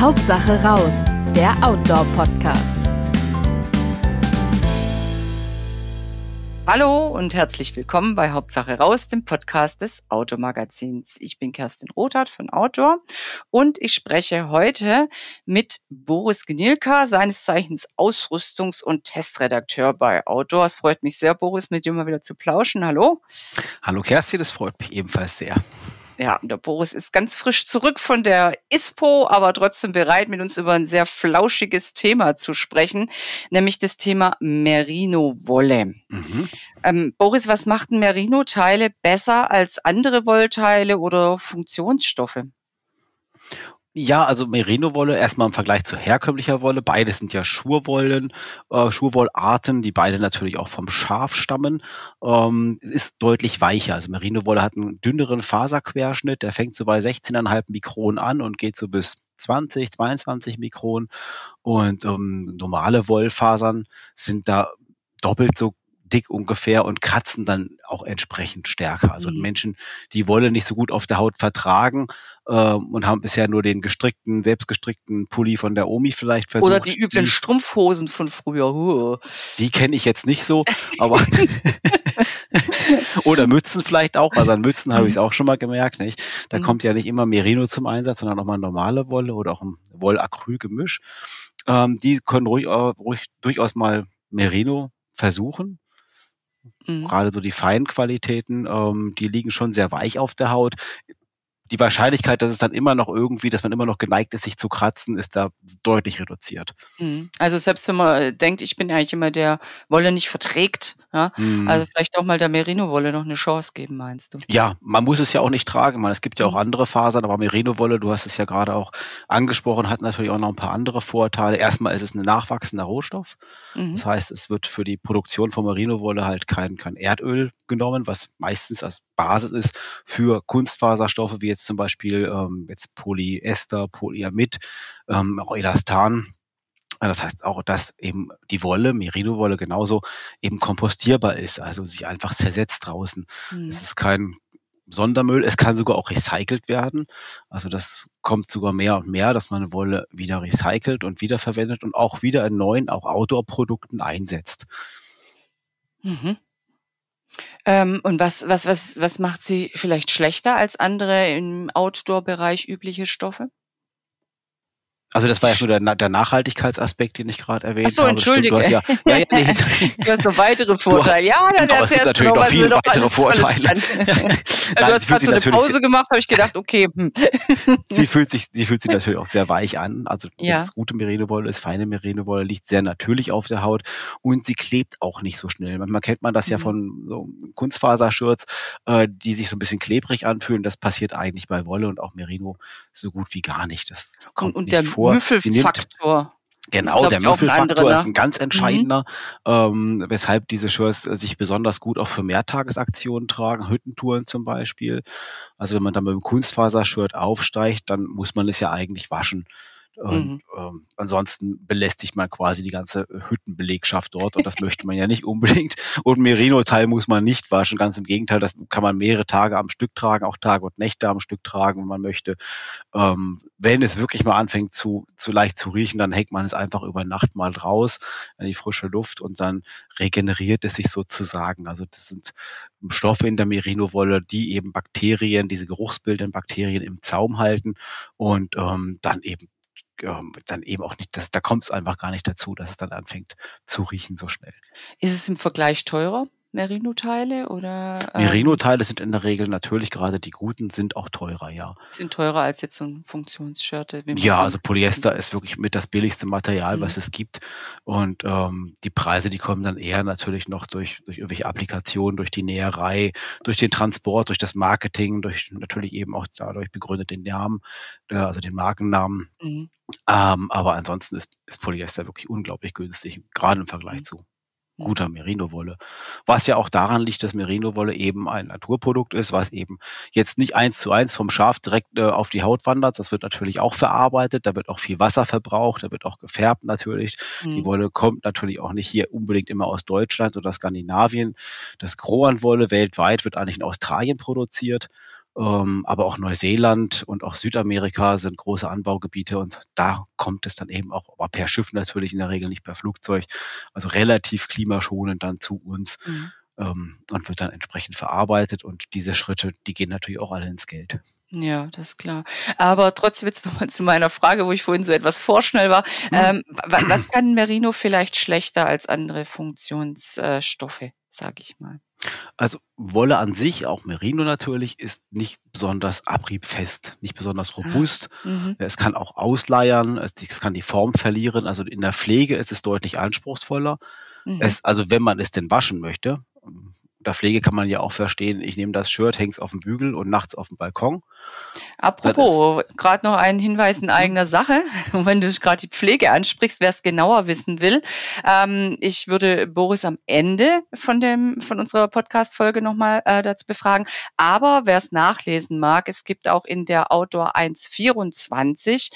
Hauptsache raus, der Outdoor-Podcast. Hallo und herzlich willkommen bei Hauptsache raus, dem Podcast des Automagazins. Ich bin Kerstin Rothart von Outdoor und ich spreche heute mit Boris Genilka, seines Zeichens Ausrüstungs- und Testredakteur bei Outdoor. Es freut mich sehr, Boris, mit dir mal wieder zu plauschen. Hallo. Hallo Kerstin, das freut mich ebenfalls sehr. Ja, der Boris ist ganz frisch zurück von der ISPO, aber trotzdem bereit, mit uns über ein sehr flauschiges Thema zu sprechen, nämlich das Thema Merino-Wolle. Mhm. Ähm, Boris, was macht Merino-Teile besser als andere Wollteile oder Funktionsstoffe? Ja, also Merino-Wolle erstmal im Vergleich zu herkömmlicher Wolle. Beide sind ja Schurwollen, äh, Schurwollarten, die beide natürlich auch vom Schaf stammen. Ähm, ist deutlich weicher. Also Merino-Wolle hat einen dünneren Faserquerschnitt. Der fängt so bei 16,5 Mikron an und geht so bis 20, 22 Mikron. Und ähm, normale Wollfasern sind da doppelt so dick ungefähr und kratzen dann auch entsprechend stärker. Also mhm. Menschen, die Wolle nicht so gut auf der Haut vertragen äh, und haben bisher nur den gestrickten, selbstgestrickten Pulli von der Omi vielleicht versucht. Oder die üblen die, Strumpfhosen von früher. Huh. Die kenne ich jetzt nicht so, aber oder Mützen vielleicht auch. Also an Mützen habe ich es auch schon mal gemerkt. Nicht? Da mhm. kommt ja nicht immer Merino zum Einsatz, sondern auch mal normale Wolle oder auch ein Woll-Acryl-Gemisch. Ähm, die können ruhig, äh, ruhig durchaus mal Merino versuchen. Mhm. Gerade so die Feinqualitäten, ähm, die liegen schon sehr weich auf der Haut die Wahrscheinlichkeit, dass es dann immer noch irgendwie, dass man immer noch geneigt ist, sich zu kratzen, ist da deutlich reduziert. Mhm. Also selbst wenn man äh, denkt, ich bin eigentlich immer der Wolle nicht verträgt, ja, mhm. also vielleicht auch mal der Merino-Wolle noch eine Chance geben, meinst du? Ja, man muss es ja auch nicht tragen. Man, es gibt ja auch mhm. andere Fasern, aber Merino-Wolle, du hast es ja gerade auch angesprochen, hat natürlich auch noch ein paar andere Vorteile. Erstmal ist es ein nachwachsender Rohstoff. Mhm. Das heißt, es wird für die Produktion von Merino-Wolle halt kein, kein Erdöl genommen, was meistens als Basis ist für Kunstfaserstoffe wie jetzt zum Beispiel ähm, jetzt Polyester, Polyamid, ähm, auch Elastan. Das heißt auch, dass eben die Wolle, Merino-Wolle genauso eben kompostierbar ist, also sie einfach zersetzt draußen. Mhm. Es ist kein Sondermüll, es kann sogar auch recycelt werden. Also das kommt sogar mehr und mehr, dass man Wolle wieder recycelt und wiederverwendet und auch wieder in neuen, auch Outdoor-Produkten einsetzt. Mhm. Ähm, und was, was, was, was macht sie vielleicht schlechter als andere im Outdoor-Bereich übliche Stoffe? Also das war ja nur der, der Nachhaltigkeitsaspekt, den ich gerade erwähnt Ach so, habe. Entschuldige. Du hast ja, ja, ja nee. du hast noch weitere Vorteile. ja, dann genau, erzählst du noch, noch viele weitere Vorteile. Nein, du hast gerade so eine Pause gemacht, habe ich gedacht, okay. Hm. sie fühlt sich, sie fühlt sich natürlich auch sehr weich an. Also ja. das gute Merino-Wolle ist, feine Merino-Wolle liegt sehr natürlich auf der Haut und sie klebt auch nicht so schnell. Manchmal kennt man das mhm. ja von so Kunstfasershirts, äh, die sich so ein bisschen klebrig anfühlen. Das passiert eigentlich bei Wolle und auch Merino so gut wie gar nicht. Das kommt und, nicht vor. Müffelfaktor. Genau, ist, der Müffelfaktor ist ein ganz mhm. entscheidender, mhm. ähm, weshalb diese Shirts sich besonders gut auch für Mehrtagesaktionen tragen, Hüttentouren zum Beispiel. Also wenn man dann mit dem Kunstfasershirt aufsteigt, dann muss man es ja eigentlich waschen. Und mhm. ähm, ansonsten belästigt man quasi die ganze Hüttenbelegschaft dort und das möchte man ja nicht unbedingt. Und Merino-Teil muss man nicht waschen, ganz im Gegenteil, das kann man mehrere Tage am Stück tragen, auch Tage und Nächte am Stück tragen, wenn man möchte. Ähm, wenn es wirklich mal anfängt zu, zu leicht zu riechen, dann hängt man es einfach über Nacht mal raus in die frische Luft und dann regeneriert es sich sozusagen. Also das sind Stoffe in der Merino-Wolle, die eben Bakterien, diese geruchsbildenden Bakterien im Zaum halten und ähm, dann eben ähm, dann eben auch nicht, das, da kommt es einfach gar nicht dazu, dass es dann anfängt zu riechen so schnell. Ist es im Vergleich teurer? Merino-Teile oder? Ähm, Merino-Teile sind in der Regel natürlich gerade die guten sind auch teurer, ja. Sind teurer als jetzt so ein Funktionsshirt. Ja, also Polyester ist wirklich mit das billigste Material, mhm. was es gibt. Und ähm, die Preise, die kommen dann eher natürlich noch durch, durch irgendwelche Applikationen, durch die Näherei, durch den Transport, durch das Marketing, durch natürlich eben auch dadurch begründet den Namen, äh, also den Markennamen. Mhm. Ähm, aber ansonsten ist, ist Polyester wirklich unglaublich günstig, gerade im Vergleich mhm. zu guter Merino-Wolle. Was ja auch daran liegt, dass Merino-Wolle eben ein Naturprodukt ist, was eben jetzt nicht eins zu eins vom Schaf direkt äh, auf die Haut wandert. Das wird natürlich auch verarbeitet, da wird auch viel Wasser verbraucht, da wird auch gefärbt natürlich. Mhm. Die Wolle kommt natürlich auch nicht hier unbedingt immer aus Deutschland oder Skandinavien. Das Gros an Wolle weltweit wird eigentlich in Australien produziert. Ähm, aber auch Neuseeland und auch Südamerika sind große Anbaugebiete und da kommt es dann eben auch, aber per Schiff natürlich in der Regel nicht per Flugzeug, also relativ klimaschonend dann zu uns. Mhm ähm, und wird dann entsprechend verarbeitet. Und diese Schritte, die gehen natürlich auch alle ins Geld. Ja, das ist klar. Aber trotzdem jetzt nochmal zu meiner Frage, wo ich vorhin so etwas vorschnell war. Mhm. Ähm, was kann Merino vielleicht schlechter als andere Funktionsstoffe, äh, sage ich mal? Also Wolle an sich, auch Merino natürlich, ist nicht besonders abriebfest, nicht besonders ah, robust. Mhm. Es kann auch ausleiern, es, kann die Form verlieren. Also in der Pflege ist es deutlich anspruchsvoller. Mhm. Es, also wenn man es denn waschen möchte, unter Pflege kann man ja auch verstehen, ich nehme das Shirt, hänge es auf dem Bügel und nachts auf dem Balkon. Apropos, gerade noch ein Hinweis in mhm. eigener Sache. Und wenn du gerade die Pflege ansprichst, wer es genauer wissen will, ähm, ich würde Boris am Ende von dem von unserer Podcast-Folge nochmal äh, dazu befragen. Aber wer es nachlesen mag, es gibt auch in der Outdoor 124,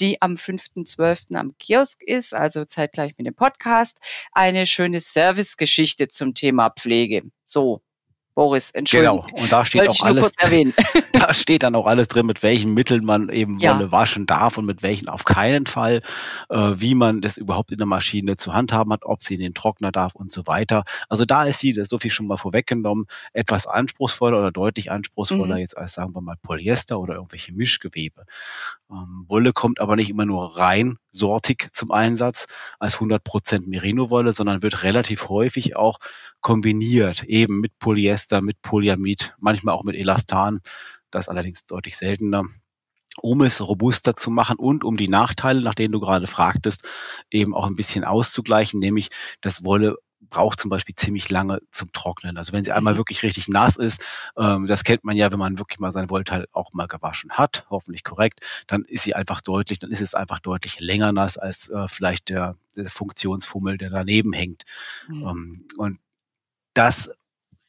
die am 5.12. am Kiosk ist, also zeitgleich mit dem Podcast, eine schöne Servicegeschichte zum Thema Pflege. So, Boris, Entschuldigung. Genau, und da steht auch alles, da steht dann auch alles drin, mit welchen Mitteln man eben ja. Wolle waschen darf und mit welchen auf keinen Fall, äh, wie man das überhaupt in der Maschine zu handhaben hat, ob sie in den Trockner darf und so weiter. Also da ist sie, so viel schon mal vorweggenommen, etwas anspruchsvoller oder deutlich anspruchsvoller mhm. jetzt als, sagen wir mal, Polyester oder irgendwelche Mischgewebe. Ähm, Wolle kommt aber nicht immer nur rein sortig zum Einsatz als 100% Merino-Wolle, sondern wird relativ häufig auch kombiniert, eben mit Polyester, mit Polyamid, manchmal auch mit Elastan, das allerdings deutlich seltener. Um es robuster zu machen und um die Nachteile, nach denen du gerade fragtest, eben auch ein bisschen auszugleichen, nämlich dass Wolle braucht zum Beispiel ziemlich lange zum Trocknen. Also wenn sie einmal mhm. wirklich richtig nass ist, ähm, das kennt man ja, wenn man wirklich mal sein Wollteil auch mal gewaschen hat, hoffentlich korrekt, dann ist sie einfach deutlich, dann ist es einfach deutlich länger nass als äh, vielleicht der, der Funktionsfummel, der daneben hängt. Mhm. Ähm, und das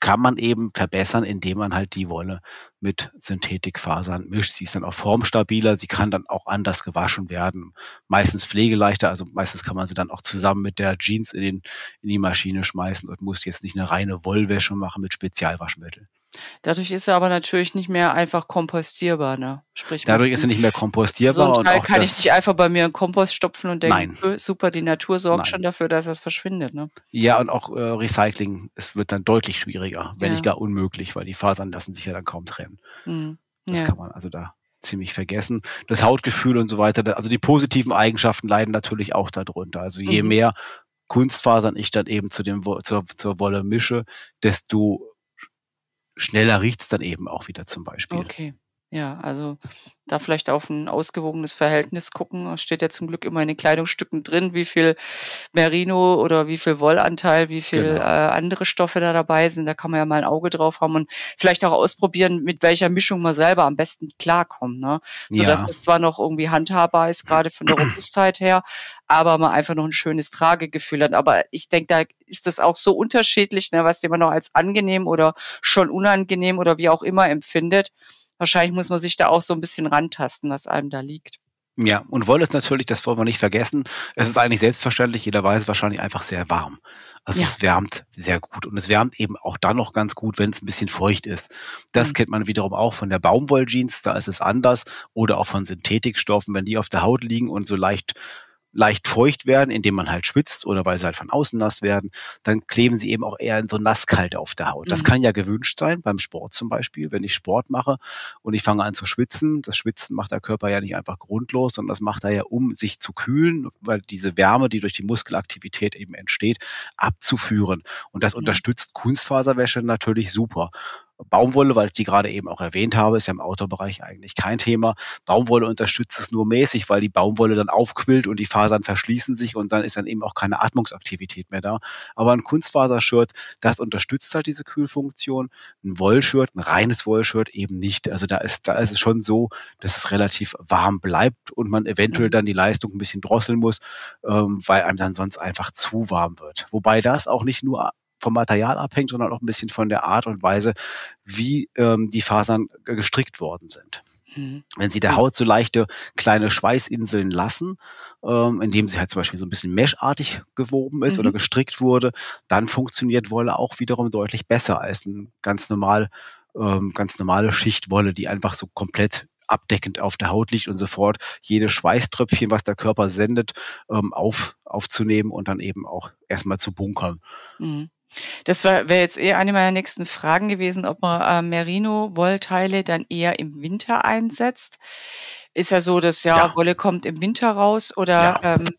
kann man eben verbessern, indem man halt die Wolle mit Synthetikfasern mischt. Sie ist dann auch formstabiler, sie kann dann auch anders gewaschen werden. Meistens pflegeleichter, also meistens kann man sie dann auch zusammen mit der Jeans in, den, in die Maschine schmeißen und muss jetzt nicht eine reine Wollwäsche machen mit Spezialwaschmittel. Dadurch ist er aber natürlich nicht mehr einfach kompostierbar, ne? Sprich, Dadurch ist er nicht mehr kompostierbar. So ein Teil kann ich nicht einfach bei mir in Kompost stopfen und denken, Nein. super, die Natur sorgt Nein. schon dafür, dass es verschwindet, ne? Ja, und auch äh, Recycling, es wird dann deutlich schwieriger, wenn ja. nicht gar unmöglich, weil die Fasern lassen sich ja dann kaum trennen. Mhm. Das ja. kann man also da ziemlich vergessen. Das Hautgefühl und so weiter, also die positiven Eigenschaften leiden natürlich auch darunter. Also je mhm. mehr Kunstfasern ich dann eben zu dem, zur, zur Wolle mische, desto schneller riecht's dann eben auch wieder zum Beispiel. Okay. Ja, also da vielleicht auf ein ausgewogenes Verhältnis gucken. Da steht ja zum Glück immer in den Kleidungsstücken drin, wie viel Merino oder wie viel Wollanteil, wie viel genau. äh, andere Stoffe da dabei sind. Da kann man ja mal ein Auge drauf haben und vielleicht auch ausprobieren, mit welcher Mischung man selber am besten klarkommt. Ne? Sodass ja. das zwar noch irgendwie handhabbar ist, gerade von der Robustheit her, aber man einfach noch ein schönes Tragegefühl hat. Aber ich denke, da ist das auch so unterschiedlich, ne, was jemand noch als angenehm oder schon unangenehm oder wie auch immer empfindet wahrscheinlich muss man sich da auch so ein bisschen rantasten, was einem da liegt. Ja, und Wolle ist natürlich, das wollen wir nicht vergessen, es ist eigentlich selbstverständlich, jeder weiß wahrscheinlich einfach sehr warm. Also ja. es wärmt sehr gut und es wärmt eben auch dann noch ganz gut, wenn es ein bisschen feucht ist. Das mhm. kennt man wiederum auch von der Baumwolljeans, da ist es anders oder auch von Synthetikstoffen, wenn die auf der Haut liegen und so leicht leicht feucht werden, indem man halt schwitzt oder weil sie halt von außen nass werden, dann kleben sie eben auch eher in so nasskalt auf der Haut. Das mhm. kann ja gewünscht sein, beim Sport zum Beispiel. Wenn ich Sport mache und ich fange an zu schwitzen, das Schwitzen macht der Körper ja nicht einfach grundlos, sondern das macht er ja, um sich zu kühlen, weil diese Wärme, die durch die Muskelaktivität eben entsteht, abzuführen. Und das mhm. unterstützt Kunstfaserwäsche natürlich super. Baumwolle, weil ich die gerade eben auch erwähnt habe, ist ja im Outdoor-Bereich eigentlich kein Thema. Baumwolle unterstützt es nur mäßig, weil die Baumwolle dann aufquillt und die Fasern verschließen sich und dann ist dann eben auch keine Atmungsaktivität mehr da. Aber ein Kunstfasershirt, das unterstützt halt diese Kühlfunktion. Ein Wollshirt, ein reines Wollshirt eben nicht. Also da ist, da ist es schon so, dass es relativ warm bleibt und man eventuell dann die Leistung ein bisschen drosseln muss, ähm, weil einem dann sonst einfach zu warm wird. Wobei das auch nicht nur vom Material abhängt, sondern auch ein bisschen von der Art und Weise, wie ähm, die Fasern gestrickt worden sind. Mhm. Wenn Sie der Haut so leichte kleine Schweißinseln lassen, ähm, indem sie halt zum Beispiel so ein bisschen meshartig gewoben ist mhm. oder gestrickt wurde, dann funktioniert Wolle auch wiederum deutlich besser als ein ganz normal ähm, ganz normale Schichtwolle, die einfach so komplett abdeckend auf der Haut liegt und sofort jedes Schweißtröpfchen, was der Körper sendet, ähm, auf, aufzunehmen und dann eben auch erstmal zu bunkern. Mhm. Das wäre jetzt eher eine meiner nächsten Fragen gewesen, ob man äh, Merino-Wollteile dann eher im Winter einsetzt. Ist ja so, dass ja, ja. Wolle kommt im Winter raus oder ja. ähm,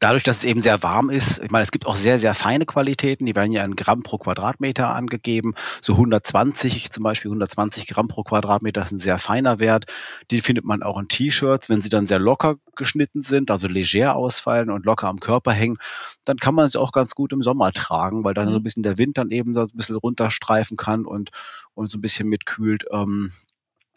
Dadurch, dass es eben sehr warm ist, ich meine, es gibt auch sehr, sehr feine Qualitäten, die werden ja in Gramm pro Quadratmeter angegeben. So 120, zum Beispiel 120 Gramm pro Quadratmeter ist ein sehr feiner Wert. Die findet man auch in T-Shirts. Wenn sie dann sehr locker geschnitten sind, also leger ausfallen und locker am Körper hängen, dann kann man sie auch ganz gut im Sommer tragen, weil dann mhm. so ein bisschen der Wind dann eben so ein bisschen runterstreifen kann und, und so ein bisschen mitkühlt. Ähm,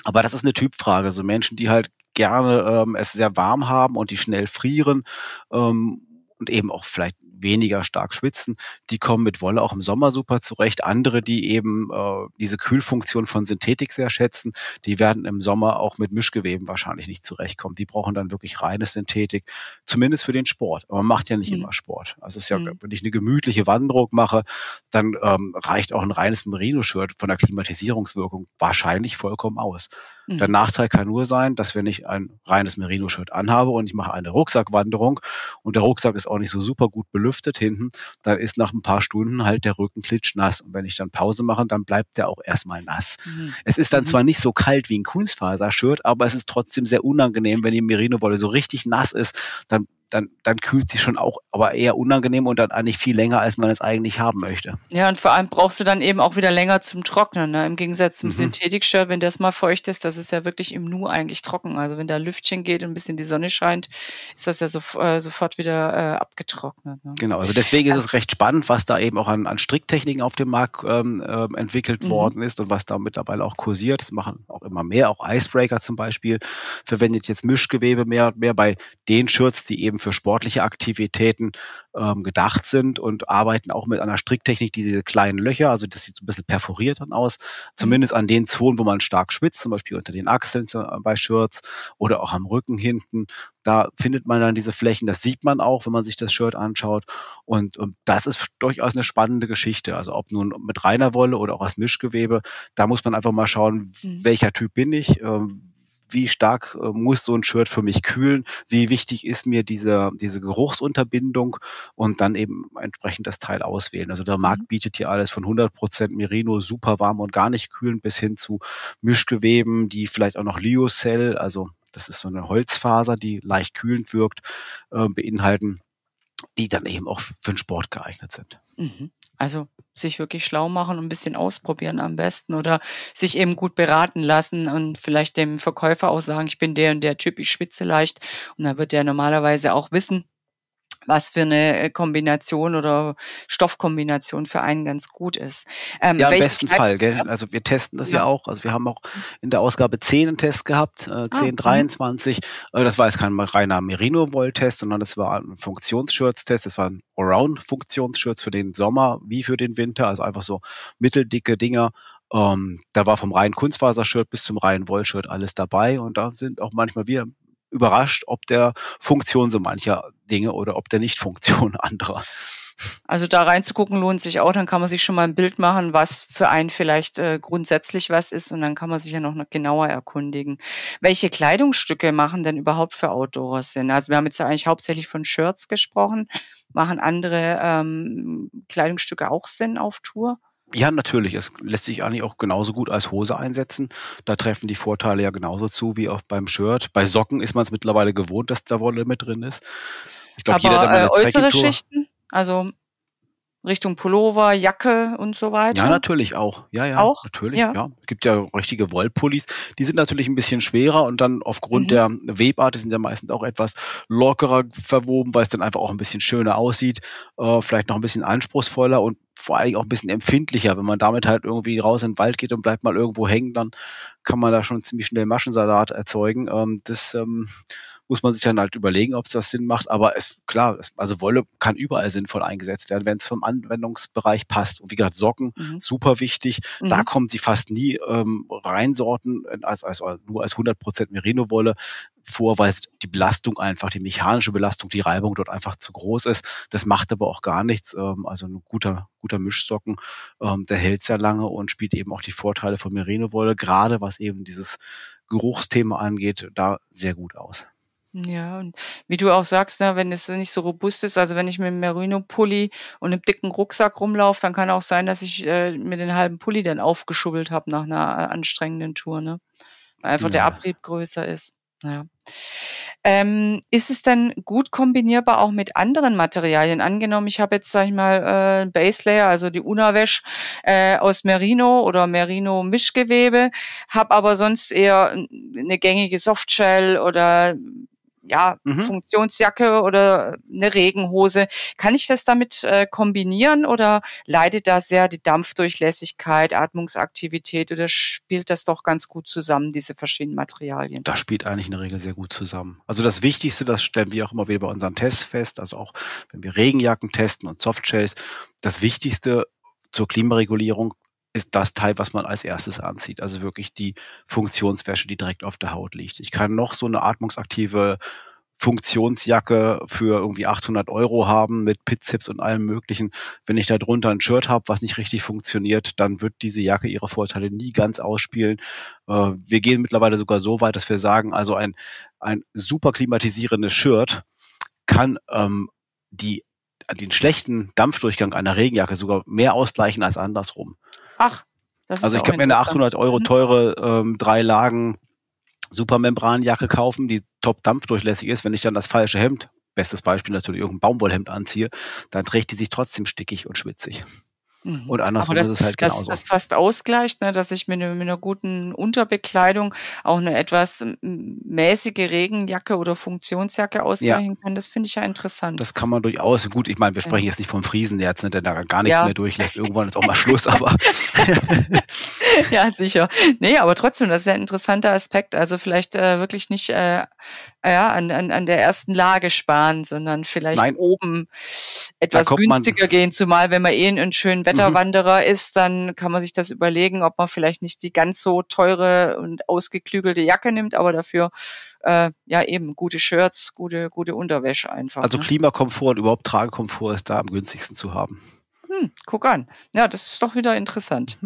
aber das ist eine Typfrage. So Menschen, die halt gerne ähm, es sehr warm haben und die schnell frieren ähm, und eben auch vielleicht weniger stark schwitzen, die kommen mit Wolle auch im Sommer super zurecht. Andere, die eben äh, diese Kühlfunktion von Synthetik sehr schätzen, die werden im Sommer auch mit Mischgeweben wahrscheinlich nicht zurechtkommen. Die brauchen dann wirklich reine Synthetik, zumindest für den Sport. Aber man macht ja nicht mhm. immer Sport. Also es ist ja, mhm. wenn ich eine gemütliche Wanderung mache, dann ähm, reicht auch ein reines Merino-Shirt von der Klimatisierungswirkung wahrscheinlich vollkommen aus. Mhm. Der Nachteil kann nur sein, dass wenn ich ein reines Merino-Shirt anhabe und ich mache eine Rucksackwanderung und der Rucksack ist auch nicht so super gut belüftet hinten, dann ist nach ein paar Stunden halt der Rücken klitschnass. Und wenn ich dann Pause mache, dann bleibt der auch erstmal nass. Mhm. Es ist dann mhm. zwar nicht so kalt wie ein Kunstfaser-Shirt, aber es ist trotzdem sehr unangenehm, wenn die Merino-Wolle so richtig nass ist, dann dann, dann kühlt sie schon auch, aber eher unangenehm und dann eigentlich viel länger, als man es eigentlich haben möchte. Ja, und vor allem brauchst du dann eben auch wieder länger zum Trocknen. Ne? Im Gegensatz zum mhm. Synthetik-Shirt, wenn das mal feucht ist, das ist ja wirklich im Nu eigentlich trocken. Also wenn da Lüftchen geht und ein bisschen die Sonne scheint, ist das ja so, äh, sofort wieder äh, abgetrocknet. Ne? Genau, also deswegen ist es recht spannend, was da eben auch an, an Stricktechniken auf dem Markt ähm, äh, entwickelt mhm. worden ist und was da mittlerweile auch kursiert. Das machen auch immer mehr, auch Icebreaker zum Beispiel verwendet jetzt Mischgewebe mehr und mehr bei den Shirts, die eben für sportliche Aktivitäten ähm, gedacht sind und arbeiten auch mit einer Stricktechnik, die diese kleinen Löcher, also das sieht so ein bisschen perforiert dann aus, zumindest an den Zonen, wo man stark schwitzt, zum Beispiel unter den Achseln bei Shirts oder auch am Rücken hinten. Da findet man dann diese Flächen, das sieht man auch, wenn man sich das Shirt anschaut. Und, und das ist durchaus eine spannende Geschichte. Also ob nun mit reiner Wolle oder auch aus Mischgewebe, da muss man einfach mal schauen, mhm. welcher Typ bin ich, ähm, wie stark äh, muss so ein Shirt für mich kühlen, wie wichtig ist mir diese, diese Geruchsunterbindung und dann eben entsprechend das Teil auswählen. Also der Markt mhm. bietet hier alles von 100% Merino, super warm und gar nicht kühlen, bis hin zu Mischgeweben, die vielleicht auch noch Lyocell, also das ist so eine Holzfaser, die leicht kühlend wirkt, äh, beinhalten, die dann eben auch für den Sport geeignet sind. Mhm. Also sich wirklich schlau machen und ein bisschen ausprobieren am besten oder sich eben gut beraten lassen und vielleicht dem Verkäufer auch sagen, ich bin der und der Typ, ich schwitze leicht. Und dann wird der normalerweise auch wissen, was für eine äh, Kombination oder Stoffkombination für einen ganz gut ist. Ähm, ja, im besten Fall, gell? Also wir testen das ja. ja. auch. Also wir haben auch in der Ausgabe 10 einen Test gehabt, äh, 10, ah, 23. Äh, das war jetzt kein reiner Merino-Woll-Test, sondern das war ein Funktionsshirts-Test. Das war ein Around-Funktionsshirts für den Sommer wie für den Winter. Also einfach so mitteldicke Dinger. Ähm, da war vom reinen Kunstfasershirt bis zum reinen Wollshirt alles dabei und da sind auch manchmal wir überrascht, ob der Funktion so mancher Dinge oder ob der Nicht-Funktion anderer. Also da reinzugucken lohnt sich auch, dann kann man sich schon mal ein Bild machen, was für einen vielleicht äh, grundsätzlich was ist und dann kann man sich ja noch, genauer erkundigen. Welche Kleidungsstücke machen denn überhaupt für Outdoor Sinn? Also wir haben jetzt ja eigentlich hauptsächlich von Shirts gesprochen. Machen andere ähm, Kleidungsstücke auch Sinn auf Tour? Ja, natürlich. Es lässt sich eigentlich auch genauso gut als Hose einsetzen. Da treffen die Vorteile ja genauso zu wie auch beim Shirt. Bei Socken ist man es mittlerweile gewohnt, dass da Wolle mit drin ist. Ich glaube, jeder, der mal eine äh, äußere Schichten, also Richtung Pullover, Jacke und so weiter? Ja, natürlich auch. Ja, ja, auch? natürlich. Ja. ja. Es gibt ja richtige Wollpullis. Die sind natürlich ein bisschen schwerer und dann aufgrund mhm. der Webart, die sind ja meistens auch etwas lockerer verwoben, weil es dann einfach auch ein bisschen schöner aussieht, äh, vielleicht noch ein bisschen anspruchsvoller und vor allem auch ein bisschen empfindlicher. Wenn man damit halt irgendwie raus in den Wald geht und bleibt mal irgendwo hängen, dann kann man da schon ziemlich schnell Maschensalat erzeugen. Ähm, das ähm, muss man sich dann halt überlegen, ob es das Sinn macht. Aber es, klar, es, also Wolle kann überall sinnvoll eingesetzt werden, wenn es vom Anwendungsbereich passt. Und wie gesagt, Socken, mhm. super wichtig. Mhm. Da kommt sie fast nie ähm, reinsorten, als, als, nur als 100% Merino-Wolle vor, weil die Belastung einfach, die mechanische Belastung, die Reibung dort einfach zu groß ist. Das macht aber auch gar nichts. Ähm, also ein guter, guter Mischsocken, ähm, der hält sehr lange und spielt eben auch die Vorteile von Merino-Wolle, gerade was eben dieses Geruchsthema angeht, da sehr gut aus. Ja, und wie du auch sagst, ne, wenn es nicht so robust ist, also wenn ich mit einem Merino-Pulli und einem dicken Rucksack rumlaufe, dann kann auch sein, dass ich äh, mir den halben Pulli dann aufgeschubbelt habe nach einer äh, anstrengenden Tour, ne? Weil einfach ja. der Abrieb größer ist. Ja. Ähm, ist es denn gut kombinierbar auch mit anderen Materialien? Angenommen, ich habe jetzt, sag ich mal, äh, Base Layer, also die Unawesh äh, aus Merino oder Merino Mischgewebe, habe aber sonst eher eine gängige Softshell oder ja, mhm. Funktionsjacke oder eine Regenhose. Kann ich das damit äh, kombinieren oder leidet da sehr die Dampfdurchlässigkeit, Atmungsaktivität oder spielt das doch ganz gut zusammen, diese verschiedenen Materialien? Das spielt eigentlich in der Regel sehr gut zusammen. Also das Wichtigste, das stellen wir auch immer wieder bei unseren Tests fest, also auch wenn wir Regenjacken testen und Softshells, das Wichtigste zur Klimaregulierung ist das Teil, was man als erstes anzieht. Also wirklich die Funktionswäsche, die direkt auf der Haut liegt. Ich kann noch so eine atmungsaktive Funktionsjacke für irgendwie 800 Euro haben mit Pitzips und allem Möglichen. Wenn ich da drunter ein Shirt habe, was nicht richtig funktioniert, dann wird diese Jacke ihre Vorteile nie ganz ausspielen. Äh, wir gehen mittlerweile sogar so weit, dass wir sagen, also ein, ein super klimatisierendes Shirt kann ähm, die den schlechten Dampfdurchgang einer Regenjacke sogar mehr ausgleichen als andersrum. Ach, das ist Also ich kann mir eine 800 Euro mhm. teure ähm, drei Lagen Supermembranjacke kaufen, die top dampfdurchlässig ist. Wenn ich dann das falsche Hemd, bestes Beispiel natürlich irgendein Baumwollhemd anziehe, dann trägt die sich trotzdem stickig und schwitzig. Mhm. Und andersrum das, ist es halt das, genauso. Das fast ausgleicht, ne, dass ich mit, mit, einer guten Unterbekleidung auch eine etwas mäßige Regenjacke oder Funktionsjacke ausgleichen ja. kann. Das finde ich ja interessant. Das kann man durchaus. Gut, ich meine, wir sprechen ja. jetzt nicht vom Friesennerz, ne, der da gar nichts ja. mehr durchlässt. Irgendwann ist auch mal Schluss, aber. ja, sicher. Nee, aber trotzdem, das ist ja ein interessanter Aspekt. Also vielleicht äh, wirklich nicht äh, ja, an, an, an der ersten Lage sparen, sondern vielleicht Nein. oben etwas günstiger gehen. Zumal wenn man eh einen schönen mhm. Wetterwanderer mhm. ist, dann kann man sich das überlegen, ob man vielleicht nicht die ganz so teure und ausgeklügelte Jacke nimmt, aber dafür äh, ja eben gute Shirts, gute, gute Unterwäsche einfach. Also ne? Klimakomfort und überhaupt Tragekomfort ist da am günstigsten zu haben. Hm, guck an. Ja, das ist doch wieder interessant.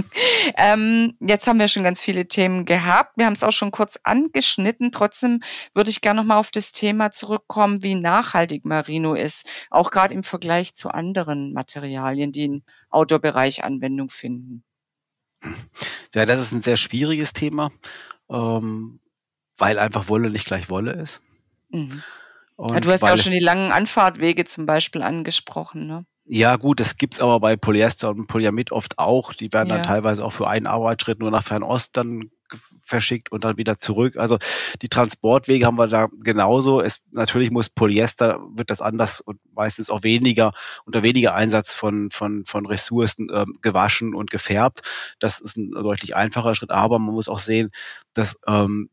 ähm, jetzt haben wir schon ganz viele Themen gehabt. Wir haben es auch schon kurz angeschnitten. Trotzdem würde ich gerne nochmal auf das Thema zurückkommen, wie nachhaltig Merino ist. Auch gerade im Vergleich zu anderen Materialien, die im Outdoor-Bereich Anwendung finden. Ja, das ist ein sehr schwieriges Thema, ähm, weil einfach Wolle nicht gleich Wolle ist. Mhm. Ja, du hast ja auch schon die langen Anfahrtwege zum Beispiel angesprochen. Ne? Ja, gut, das gibt's aber bei Polyester und Polyamid oft auch. Die werden ja. dann teilweise auch für einen Arbeitsschritt nur nach Fernost dann verschickt und dann wieder zurück. Also die Transportwege haben wir da genauso. Es natürlich muss Polyester wird das anders und meistens auch weniger unter weniger Einsatz von von von Ressourcen ähm, gewaschen und gefärbt. Das ist ein deutlich einfacher Schritt. Aber man muss auch sehen, dass ähm,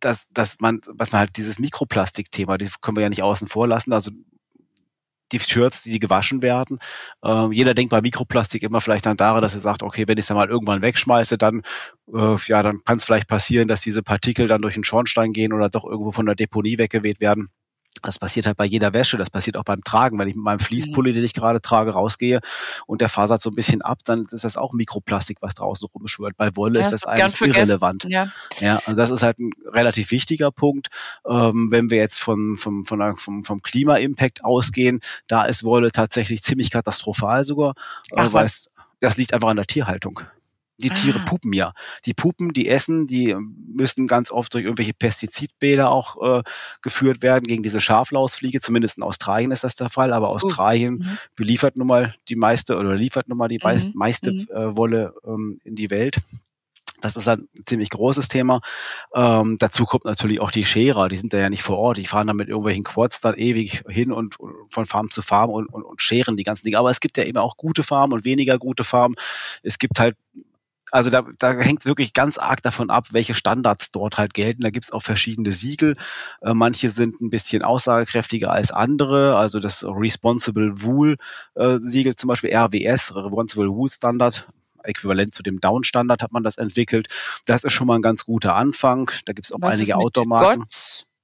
dass, dass man, was man halt dieses Mikroplastik-Thema, die können wir ja nicht außen vor lassen. Also die Shirts, die gewaschen werden. Ähm, jeder denkt bei Mikroplastik immer vielleicht dann daran, dass er sagt, okay, wenn ich es dann mal irgendwann wegschmeiße, dann äh, ja, dann kann es vielleicht passieren, dass diese Partikel dann durch den Schornstein gehen oder doch irgendwo von der Deponie weggeweht werden. Das passiert halt bei jeder Wäsche, das passiert auch beim Tragen. Wenn ich mit meinem Fließpulli, den ich gerade trage, rausgehe und der fasert so ein bisschen ab, dann ist das auch Mikroplastik, was draußen rumschwört. Bei Wolle ja, ist das eigentlich irrelevant. Ja. ja, und das ist halt ein relativ wichtiger Punkt. Ähm, wenn wir jetzt von, vom, von der, vom, vom Klima-Impact ausgehen, da ist Wolle tatsächlich ziemlich katastrophal sogar, Ach, äh, weil es, das liegt einfach an der Tierhaltung. Die Tiere ah. pupen ja. Die pupen, die essen, die müssen ganz oft durch irgendwelche Pestizidbäder auch äh, geführt werden gegen diese Schaflausfliege. Zumindest in Australien ist das der Fall, aber uh, Australien uh, beliefert nun mal die meiste oder liefert nun mal die uh, meiste mhm. äh, Wolle ähm, in die Welt. Das ist ein ziemlich großes Thema. Ähm, dazu kommt natürlich auch die Scherer, die sind da ja nicht vor Ort. Die fahren dann mit irgendwelchen Quads dann ewig hin und, und von Farm zu Farm und, und, und scheren die ganzen Dinge. Aber es gibt ja eben auch gute Farmen und weniger gute Farmen. Es gibt halt also da, da hängt es wirklich ganz arg davon ab, welche Standards dort halt gelten. Da gibt es auch verschiedene Siegel. Äh, manche sind ein bisschen aussagekräftiger als andere. Also das Responsible Wool äh, Siegel zum Beispiel RWS, Responsible Wool Standard, äquivalent zu dem Down-Standard hat man das entwickelt. Das ist schon mal ein ganz guter Anfang. Da gibt es auch Was einige Outdoor-Marken.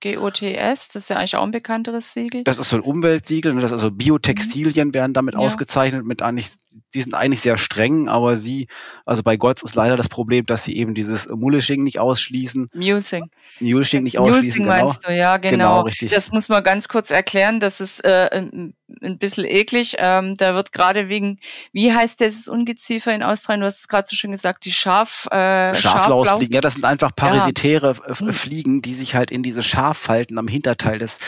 GOTS, das ist ja eigentlich auch ein bekannteres Siegel. Das ist so ein Umweltsiegel, ne? das ist also Biotextilien mhm. werden damit ja. ausgezeichnet mit eigentlich die sind eigentlich sehr streng, aber sie, also bei Gotts ist leider das Problem, dass sie eben dieses Mulishing nicht ausschließen. Mulesing. Mulishing nicht ausschließen. Mulesing genau. meinst du, ja, genau. genau richtig. Das muss man ganz kurz erklären, das ist äh, ein, ein bisschen eklig. Ähm, da wird gerade wegen, wie heißt dieses Ungeziefer in Australien? Du hast es gerade so schön gesagt, die Schaf, äh, Schaflausfliegen. Ja, das sind einfach parasitäre ja. Hm. Fliegen, die sich halt in diese Schaffalten am Hinterteil des,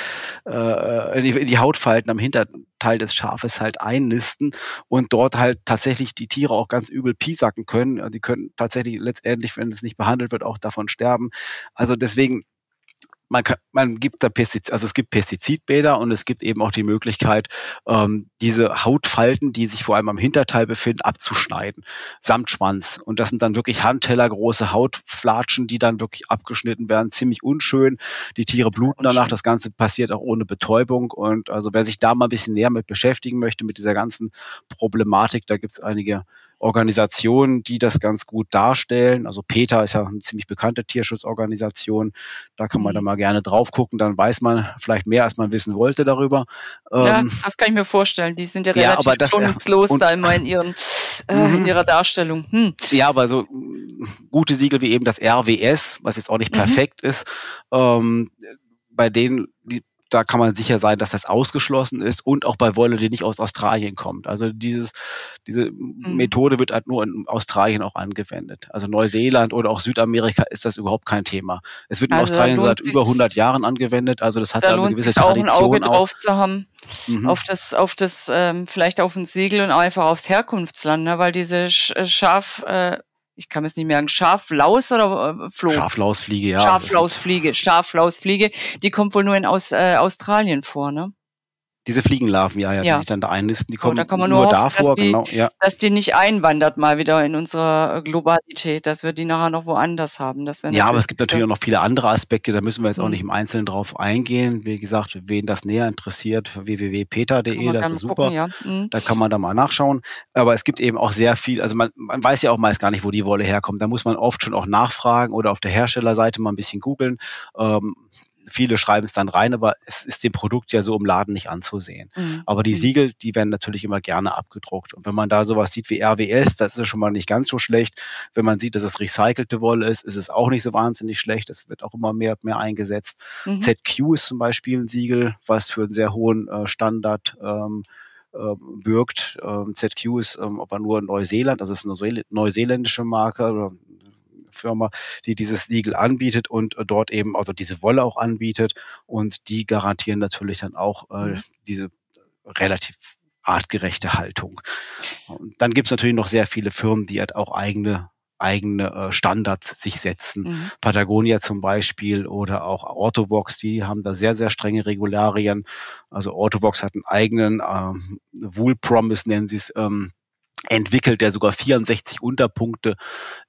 äh, in die, in die Hautfalten am Hinterteil des Schafes halt einnisten und dort halt tatsächlich die Tiere auch ganz übel piesacken können. Also die können tatsächlich letztendlich, wenn es nicht behandelt wird, auch davon sterben. Also deswegen man, kann, man gibt da Pestizid, also es gibt Pestizidbäder und es gibt eben auch die Möglichkeit, ähm, diese Hautfalten, die sich vor allem am Hinterteil befinden, abzuschneiden, samt Schwanz. Und das sind dann wirklich handtellergroße Hautflatschen, die dann wirklich abgeschnitten werden, ziemlich unschön. Die Tiere bluten danach, das Ganze passiert auch ohne Betäubung. Und also wer sich da mal ein bisschen näher mit beschäftigen möchte, mit dieser ganzen Problematik, da gibt es einige Organisationen, die das ganz gut darstellen. Also PETA ist ja eine ziemlich bekannte Tierschutzorganisation. Da kann man mhm. da mal gerne drauf gucken. Dann weiß man vielleicht mehr, als man wissen wollte darüber. Ja, ähm, das kann ich mir vorstellen. Die sind ja relativ ja, das, schonungslos da immer in ihren äh, in mhm. ihrer Darstellung. Hm. Ja, aber so gute Siegel wie eben das RWS, was jetzt auch nicht mhm. perfekt ist, ähm, bei denen da kann man sicher sein, dass das ausgeschlossen ist und auch bei Wolle, die nicht aus Australien kommt. Also dieses, diese mhm. Methode wird halt nur in Australien auch angewendet. Also Neuseeland oder auch Südamerika ist das überhaupt kein Thema. Es wird in also Australien seit über 100 Jahren angewendet, also das hat da, da eine gewisse Tradition. Auch ein Auge drauf zu haben, mhm. auf das, auf das, ähm, vielleicht auf ein Segel und einfach aufs Herkunftsland, ne? weil diese Schaf, äh, ich kann es nicht merken, Schaflaus oder äh, Floh? Schaflausfliege, ja. Schaflausfliege, Schaflausfliege, die kommt wohl nur in Aus, äh, Australien vor, ne? Diese Fliegenlarven, ja, ja, ja, die sich dann da einnisten, die kommen oh, nur, nur hoffen, davor, dass die, genau, ja. Dass die nicht einwandert mal wieder in unsere Globalität, dass wir die nachher noch woanders haben. Das ja, aber es gibt natürlich auch noch viele andere Aspekte, da müssen wir jetzt mhm. auch nicht im Einzelnen drauf eingehen. Wie gesagt, wen das näher interessiert, www.peter.de, das ist super. Gucken, ja. mhm. Da kann man da mal nachschauen. Aber es gibt eben auch sehr viel, also man, man weiß ja auch meist gar nicht, wo die Wolle herkommt. Da muss man oft schon auch nachfragen oder auf der Herstellerseite mal ein bisschen googeln. Ähm, viele schreiben es dann rein, aber es ist dem Produkt ja so im Laden nicht anzusehen. Mhm. Aber die mhm. Siegel, die werden natürlich immer gerne abgedruckt. Und wenn man da sowas sieht wie RWS, das ist schon mal nicht ganz so schlecht. Wenn man sieht, dass es recycelte Wolle ist, ist es auch nicht so wahnsinnig schlecht. Es wird auch immer mehr und mehr eingesetzt. Mhm. ZQ ist zum Beispiel ein Siegel, was für einen sehr hohen äh, Standard ähm, äh, wirkt. Ähm, ZQ ist ähm, aber nur in Neuseeland, das ist eine neuseeländische Marke Firma, die dieses Siegel anbietet und äh, dort eben also diese Wolle auch anbietet und die garantieren natürlich dann auch äh, mhm. diese relativ artgerechte Haltung. Und dann gibt's natürlich noch sehr viele Firmen, die halt auch eigene eigene äh, Standards sich setzen. Mhm. Patagonia zum Beispiel oder auch Orthovox, die haben da sehr, sehr strenge Regularien. Also Orthovox hat einen eigenen ähm, Wool Promise, nennen sie es, ähm, entwickelt, der sogar 64 Unterpunkte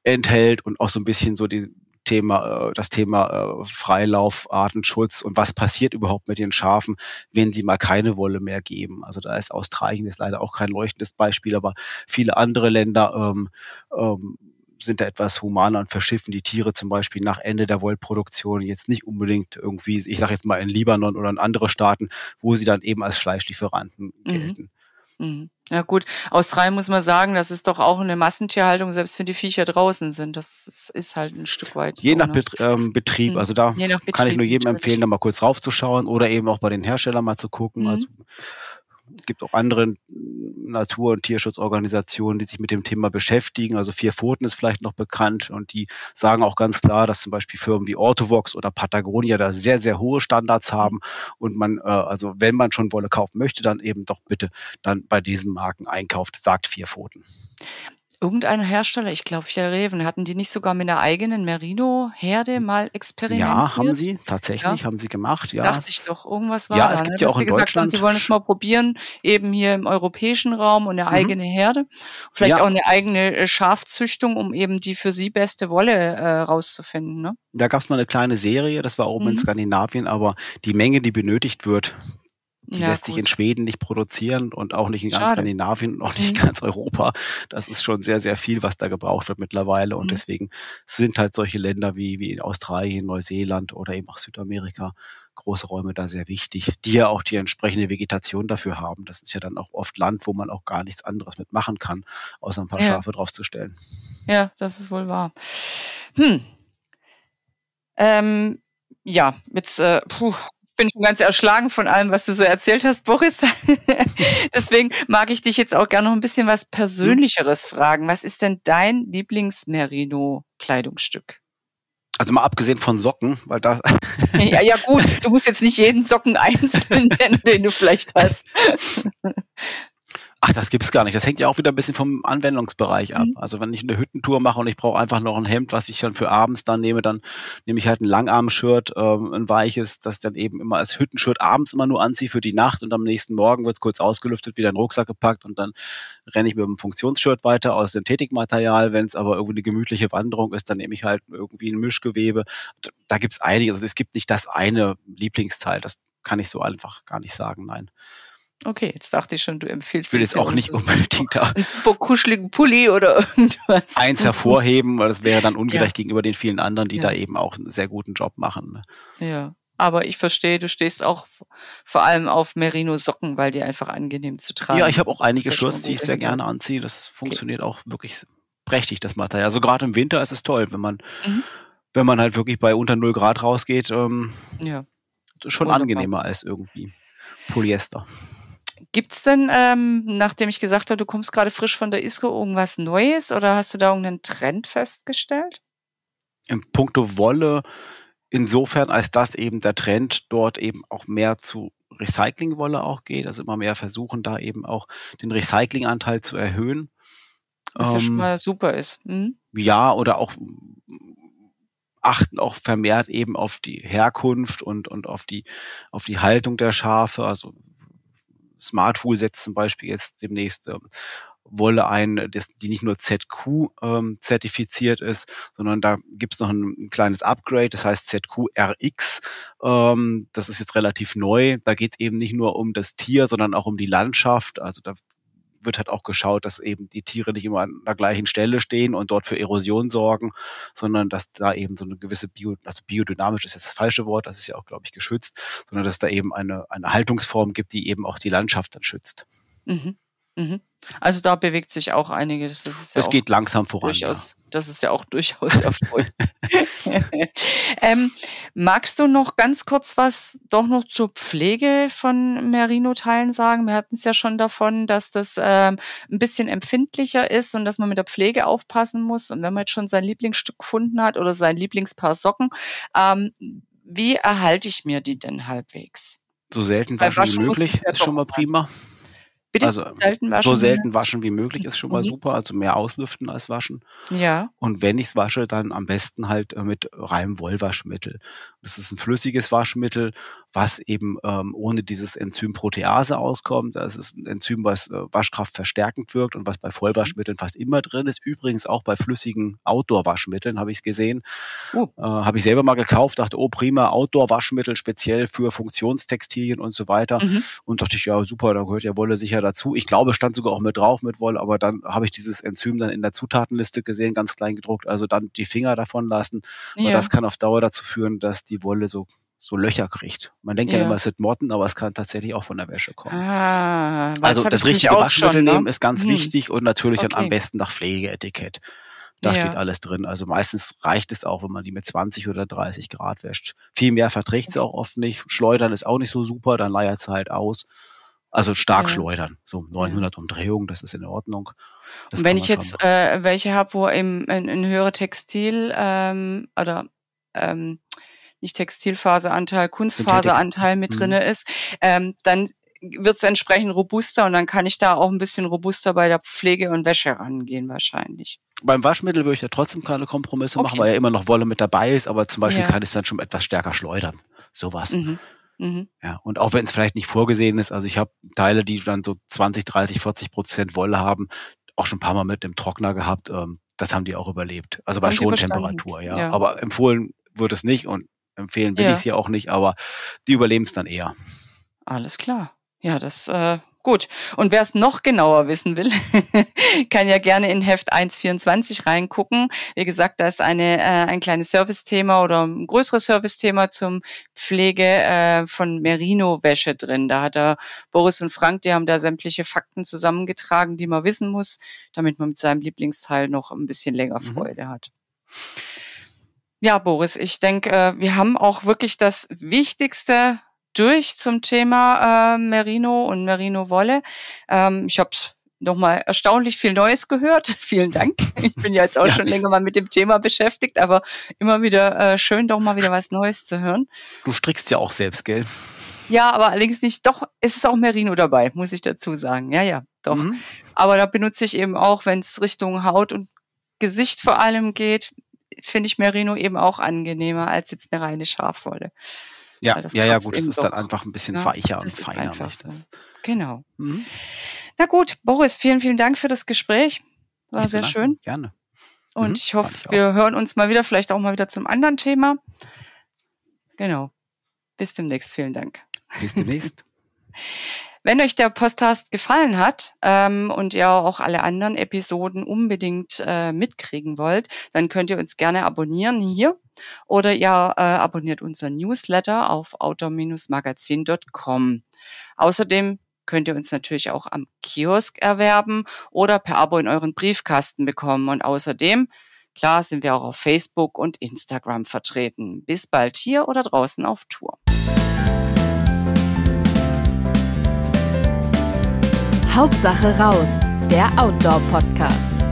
enthält und auch so ein bisschen so die Thema, äh, das Thema äh, Freilauf, Artenschutz und was passiert überhaupt mit den Schafen, wenn sie mal keine Wolle mehr geben. Also da ist Australien ist leider auch kein leuchtendes Beispiel, aber viele andere Länder ähm, ähm, sind da etwas humaner und verschiffen die Tiere zum Beispiel nach Ende der Wollproduktion jetzt nicht unbedingt irgendwie, ich sage jetzt mal in Libanon oder in andere Staaten, wo sie dann eben als Fleischlieferanten mhm. gelten. Mhm. Ja gut, Australien muss man sagen, das ist doch auch eine Massentierhaltung, selbst wenn die Viecher draußen sind. Das ist halt ein Stück weit. Je so, nach ne? ähm, Betrieb, mhm. also da Betrieb, kann ich nur jedem empfehlen, da mal kurz raufzuschauen oder eben auch bei den Herstellern mal zu gucken. Mhm. Also gibt auch andere Natur- und Tierschutzorganisationen, die sich mit dem Thema beschäftigen. Also Vier Pfoten ist vielleicht noch bekannt und die sagen auch ganz klar, dass zum Beispiel Firmen wie Orthovox oder Patagonia da sehr, sehr hohe Standards haben und man, äh, also wenn man schon Wolle kaufen möchte, dann eben doch bitte dann bei diesen Marken einkauft, sagt Vier Pfoten irgendein Hersteller, ich glaube Reven, hatten die nicht sogar mit einer eigenen Merino-Herde mal experimentiert? Ja, haben sie, tatsächlich, ja. haben sie gemacht, ja. Dachte ich doch, irgendwas war Ja, da, es gibt ne? ja auch in gesagt Haben, sie wollen es mal probieren, eben hier im europäischen Raum und eine mhm. eigene Herde. Vielleicht ja. auch eine eigene äh, Schafzüchtung, um eben die für sie beste Wolle äh, rauszufinden, ne? Da gab es mal eine kleine Serie, das war oben mhm. in Skandinavien, aber die Menge, die benötigt wird, Die ja, lässt gut. sich in Schweden nicht produzieren und auch nicht in ganz Schade. Skandinavien und auch nicht in mhm. ganz Europa. Das ist schon sehr, sehr viel, was da gebraucht wird mittlerweile. Und mhm. deswegen sind halt solche Länder wie, wie Australien, Neuseeland oder eben auch Südamerika große Räume da sehr wichtig, die ja auch die entsprechende Vegetation dafür haben. Das ist ja dann auch oft Land, wo man auch gar nichts anderes mit machen kann, außer ein paar ja. Schafe draufzustellen. Ja, das ist wohl wahr. Hm. Ähm, ja, jetzt äh, puh, bin schon ganz erschlagen von allem, was du so erzählt hast, Boris. Deswegen mag ich dich jetzt auch gerne noch ein bisschen was Persönlicheres fragen. Was ist denn dein Lieblings-Merino-Kleidungsstück? Also mal abgesehen von Socken, weil da. ja, ja, gut. Du musst jetzt nicht jeden Socken einzeln nennen, den du vielleicht hast. Ach, das gibt's gar nicht. Das hängt ja auch wieder ein bisschen vom Anwendungsbereich ab. Mhm. Also wenn ich eine Hüttentour mache und ich brauche einfach noch ein Hemd, was ich dann für abends dann nehme, dann nehme ich halt ein Langarm-Shirt, ähm, ein weiches, das dann eben immer als Hüttenshirt abends immer nur anziehe für die Nacht und am nächsten Morgen wird's kurz ausgelüftet, wieder in den Rucksack gepackt und dann renne ich mit einem Funktionsshirt weiter aus Synthetikmaterial. Wenn es aber irgendwie eine gemütliche Wanderung ist, dann nehme ich halt irgendwie ein Mischgewebe. Da gibt's einige. Also es gibt nicht das eine Lieblingsteil. Das kann ich so einfach gar nicht sagen, nein. Okay, jetzt dachte ich schon, du empfiehlst. Ich will jetzt auch nicht unbedingt da einen super kuscheligen Pulli oder irgendwas. Eins hervorheben, weil das wäre dann ungerecht ja. gegenüber den vielen anderen, die ja. da eben auch einen sehr guten Job machen. Ne? Ja, aber ich verstehe, du stehst auch vor allem auf Merino-Socken, weil die einfach angenehm zu tragen Ja, ich habe auch einige Shirts, die ich sehr gerne anziehe. Das funktioniert okay. auch wirklich prächtig, das Material. Also gerade im Winter ist es toll, wenn man, mhm. wenn man halt wirklich bei unter 0 Grad rausgeht. Ähm, ja. Schon Wunderbar. angenehmer als irgendwie Polyester. Gibt's denn, ähm, nachdem ich gesagt habe, du kommst gerade frisch von der ISCO, irgendwas Neues oder hast du da irgendeinen Trend festgestellt? Im Punkto Wolle, insofern, als das eben der Trend dort eben auch mehr zu Recyclingwolle auch geht, also immer mehr versuchen, da eben auch den Recyclinganteil zu erhöhen. Was ähm, ja schon ähm, mal super ist. Mhm. Ja, oder auch achten auch vermehrt eben auf die Herkunft und, und auf die, auf die Haltung der Schafe. Also Smartwool setzt zum Beispiel jetzt demnächst ähm, Wolle ein, die nicht nur ZQ ähm, zertifiziert ist, sondern da gibt es noch ein, ein, kleines Upgrade, das heißt ZQ-RX. Ähm, das ist jetzt relativ neu. Da geht es eben nicht nur um das Tier, sondern auch um die Landschaft. Also da wird halt auch geschaut, dass eben die Tiere nicht immer an der gleichen Stelle stehen und dort für Erosion sorgen, sondern dass da eben so eine gewisse Bio, also biodynamisch ist jetzt das falsche Wort, das ist ja auch, glaube ich, geschützt, sondern dass da eben eine, eine Haltungsform gibt, die eben auch die Landschaft dann schützt. Mhm. Mhm. Also da bewegt sich auch einiges. Das, ist ja das geht langsam voran. Durchaus, ja. Das ist ja auch durchaus erfolgreich. ähm, magst du noch ganz kurz was doch noch zur Pflege von Merino-Teilen sagen? Wir hatten es ja schon davon, dass das ähm, ein bisschen empfindlicher ist und dass man mit der Pflege aufpassen muss. Und wenn man jetzt schon sein Lieblingsstück gefunden hat oder sein Lieblingspaar Socken, ähm, wie erhalte ich mir die denn halbwegs? So selten waschen wie möglich ist schon mal prima. Bitte also selten waschen. So selten waschen wie möglich ist schon mal mhm. super, also mehr auslüften als waschen. Ja. Und wenn ich es wasche, dann am besten halt äh, mit reinem Wollwaschmittel. Das ist ein flüssiges Waschmittel, was eben ähm, ohne dieses Enzym Protease auskommt. Das ist ein Enzym, was äh, Waschkraft verstärkend wirkt und was bei Vollwaschmitteln fast immer drin ist. Übrigens auch bei flüssigen Outdoor-Waschmitteln habe ich es gesehen. Uh. Äh, habe ich selber mal gekauft, dachte, oh prima, Outdoor-Waschmittel speziell für Funktionstextilien und so weiter. Mhm. Und dachte ich, ja super, da gehört ja Wolle sicher dazu. Ich glaube, stand sogar auch mit drauf mit Wolle, aber dann habe ich dieses Enzym dann in der Zutatenliste gesehen, ganz klein gedruckt. Also dann die Finger davon lassen. Ja. das kann auf Dauer dazu führen, dass die Wolle so so Löcher kriegt. Man denkt ja, ja immer, es sind Motten, aber es kann tatsächlich auch von der Wäsche kommen. Ah, also das richtige Waschmittel ne? nehmen ist ganz hm. wichtig und natürlich okay. dann am besten nach Pflegeetikett. Da ja. steht alles drin. Also meistens reicht es auch, wenn man die mit 20 oder 30 Grad wäscht. Viel mehr verträgt sie auch oft nicht. Schleudern ist auch nicht so super, dann leiert es halt aus. Also stark ja. schleudern, so 900 Umdrehungen, das ist in Ordnung. Das wenn ich jetzt äh, welche habe, wo im, ein, ein höhere Textil ähm, oder ähm, nicht Textilfaseranteil, Kunstfaseranteil mit mhm. drinne ist, ähm, dann wird es entsprechend robuster und dann kann ich da auch ein bisschen robuster bei der Pflege und Wäsche rangehen wahrscheinlich. Beim Waschmittel würde ich ja trotzdem keine Kompromisse okay. machen, weil ja immer noch Wolle mit dabei ist, aber zum Beispiel ja. kann ich es dann schon etwas stärker schleudern. Sowas. Mhm. Mhm. Ja, und auch wenn es vielleicht nicht vorgesehen ist, also ich habe Teile, die dann so 20, 30, 40 Prozent Wolle haben, auch schon ein paar Mal mit dem Trockner gehabt. Ähm, das haben die auch überlebt. Also bei Schontemperatur, ja. ja. Aber empfohlen wird es nicht und empfehlen will ja. ich es ja auch nicht, aber die überleben es dann eher. Alles klar. Ja, das äh, Gut. Und wer es noch genauer wissen will, kann ja gerne in Heft 1.24 reingucken. Wie gesagt, da ist eine, äh, ein kleines Servicethema oder ein größeres Servicethema zum Pflege äh, von Merino-Wäsche drin. Da hat er Boris und Frank, die haben da sämtliche Fakten zusammengetragen, die man wissen muss, damit man mit seinem Lieblingsteil noch ein bisschen länger mhm. Freude hat. Ja, Boris, ich denke, äh, wir haben auch wirklich das Wichtigste durch zum Thema äh, Merino und Merino-Wolle. Ähm, ich habe nochmal erstaunlich viel Neues gehört. Vielen Dank. Ich bin ja jetzt auch ja, schon länger mal mit dem Thema beschäftigt, aber immer wieder äh, schön, doch mal wieder was Neues zu hören. Du strickst ja auch selbst, gell? Ja, aber allerdings nicht. Doch, es ist auch Merino dabei, muss ich dazu sagen. Ja, ja, doch. Mhm. Aber da benutze ich eben auch, wenn es Richtung Haut und Gesicht vor allem geht, finde ich Merino eben auch angenehmer als jetzt eine reine Schafwolle. Ja, ja, ja, gut, es ist dann einfach ein bisschen ja, weicher und feiner. So. Genau. Mhm. Na gut, Boris, vielen, vielen Dank für das Gespräch. War sehr schön. Gerne. Und mhm, ich hoffe, ich wir hören uns mal wieder, vielleicht auch mal wieder zum anderen Thema. Genau. Bis demnächst. Vielen Dank. Bis demnächst. Wenn euch der Podcast gefallen hat ähm, und ihr auch alle anderen Episoden unbedingt äh, mitkriegen wollt, dann könnt ihr uns gerne abonnieren hier oder ihr äh, abonniert unseren Newsletter auf outdoor-magazin.com. Außerdem könnt ihr uns natürlich auch am Kiosk erwerben oder per Abo in euren Briefkasten bekommen. Und außerdem, klar, sind wir auch auf Facebook und Instagram vertreten. Bis bald hier oder draußen auf Tour. Hauptsache raus, der Outdoor-Podcast.